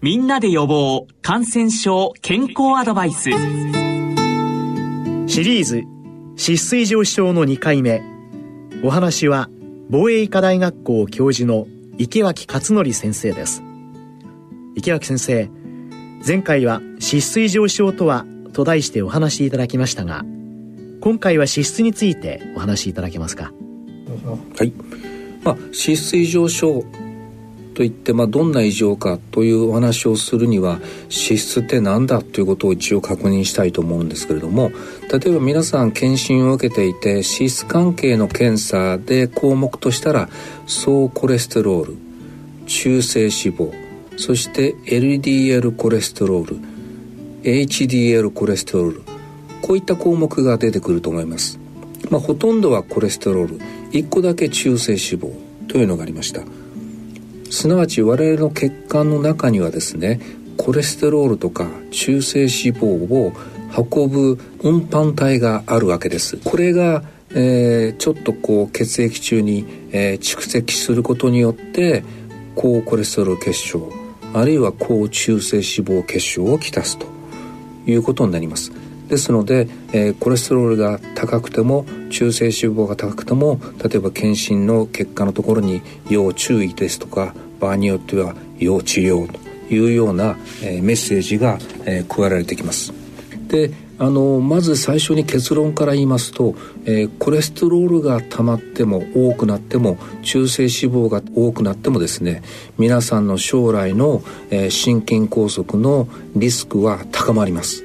みんなで予防感染症健康アドバイス。シリーズ脂質異常症の2回目。お話は防衛医科大学校教授の池脇勝則先生です。池脇先生前回は脂質異常症とはと題してお話しいただきましたが今回は脂質についてお話しいただけますか？はい。まあ脂質異常症といって、まあ、どんな異常かというお話をするには脂質って何だということを一応確認したいと思うんですけれども例えば皆さん検診を受けていて脂質関係の検査で項目としたら総コレステロール中性脂肪そして LDL コレステロール。HDL コレステロールこういった項目が出てくると思います、まあ、ほとんどはコレステロール1個だけ中性脂肪というのがありました。すなわち我々の血管の中にはですねコレステロールとか中性脂肪を運ぶ運搬体があるわけです。これが、えー、ちょっとこう血液中に、えー、蓄積することによって高コレステロール結晶あるいは高中性脂肪結晶をきたすということになります。ですので、えー、コレステロールが高くても中性脂肪が高くても例えば検診の結果のところに要注意ですとか場合によっては要治療というような、えー、メッセージが、えー、加えられてきます。であのまず最初に結論から言いますと、えー、コレステロールが溜まっても多くなっても中性脂肪が多くなってもですね皆さんの将来の、えー、心筋梗塞のリスクは高まります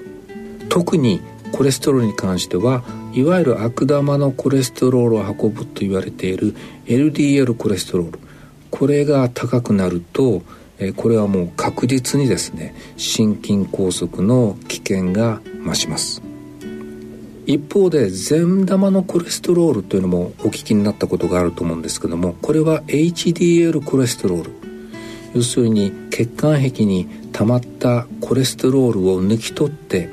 特にコレステロールに関してはいわゆる悪玉のコレステロールを運ぶと言われている LDL コレステロール。これが高くなるとこれはもう確実にですね心筋梗塞の危険が増します。一方で善玉のコレステロールというのもお聞きになったことがあると思うんですけどもこれは HDL コレステロール。要するに血管壁に溜まったコレステロールを抜き取って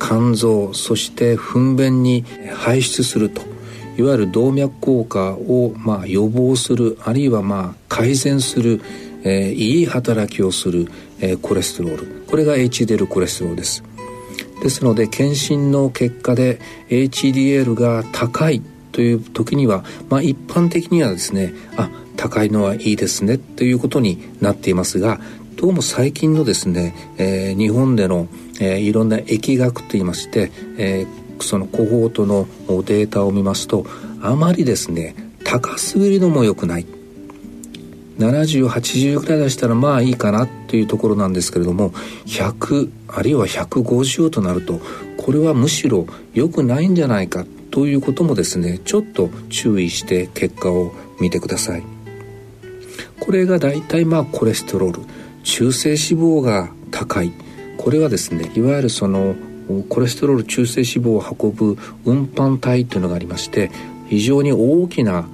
肝臓そして糞便に排出するといわゆる動脈硬化をまあ予防するあるいはまあ改善する、えー、いい働きをする、えー、コレステロール。これが HDL コレステロールです。ですので検診の結果で HDL が高いという時には、まあ、一般的にはですねあ高いのはいいですねということになっていますがどうも最近のですね、えー、日本でのえー、いろんな疫学といいまして、えー、そのコホートのデータを見ますとあまりですね高すぎるのも良くない。7080ぐらい出したらまあいいかなというところなんですけれども100あるいは150となるとこれはむしろ良くないんじゃないかということもですねちょっと注意して結果を見てください。これが大体まあコレステロール。中性脂肪が高い。これはですねいわゆるそのコレステロール中性脂肪を運ぶ運搬体というのがありまして非常に大きな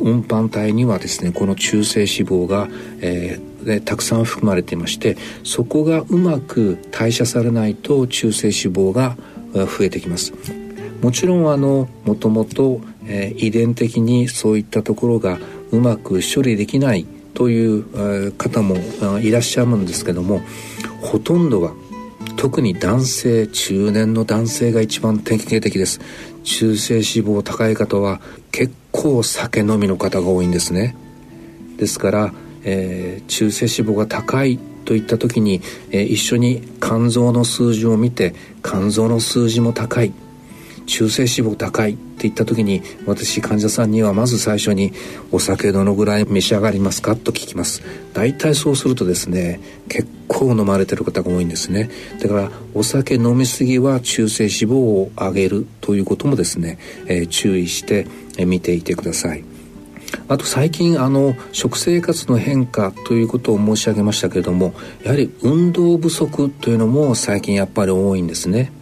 運搬体にはですねこの中性脂肪が、えー、たくさん含まれていましてそこがうまく代謝されないと中性脂肪が増えてきます。もちろんあのもともと、え、遺伝的にそういったところがうまく処理できないという方もいらっしゃるんですけどもほとんどは特に男性中年の男性が一番典型的です。中性脂肪高い方は結構酒飲みの方が多いんですね。ですから、えー、中性脂肪が高いといった時に、えー、一緒に肝臓の数字を見て肝臓の数字も高い。中性脂肪高いって言った時に私患者さんにはまず最初にお酒どのぐらい召し上がりますかと聞きます。大体そうするとですね結構飲まれてる方が多いんですね。だからお酒飲みすぎは中性脂肪を上げるということもですね、えー、注意して、え、見ていてください。あと最近あの食生活の変化ということを申し上げましたけれどもやはり運動不足というのも最近やっぱり多いんですね。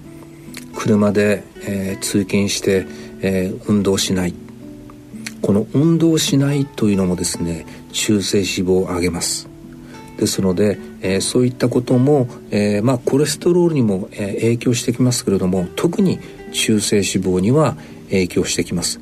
車で、えー、通勤して、えー、運動しない。この運動しないというのもですね中性脂肪を上げます。ですので、えー、そういったことも、えー、まあ、コレステロールにも、えー、影響してきますけれども特に中性脂肪には影響してきます。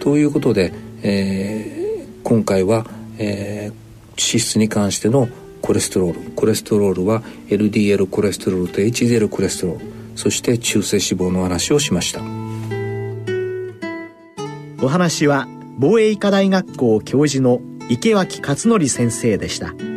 ということで、え今回は、え脂質に関してのコレステロール。コレステロールは LDL コレステロールと HDL コレステロール。そして中性脂肪の話をしましたお話は防衛医科大学校教授の池脇勝則先生でした。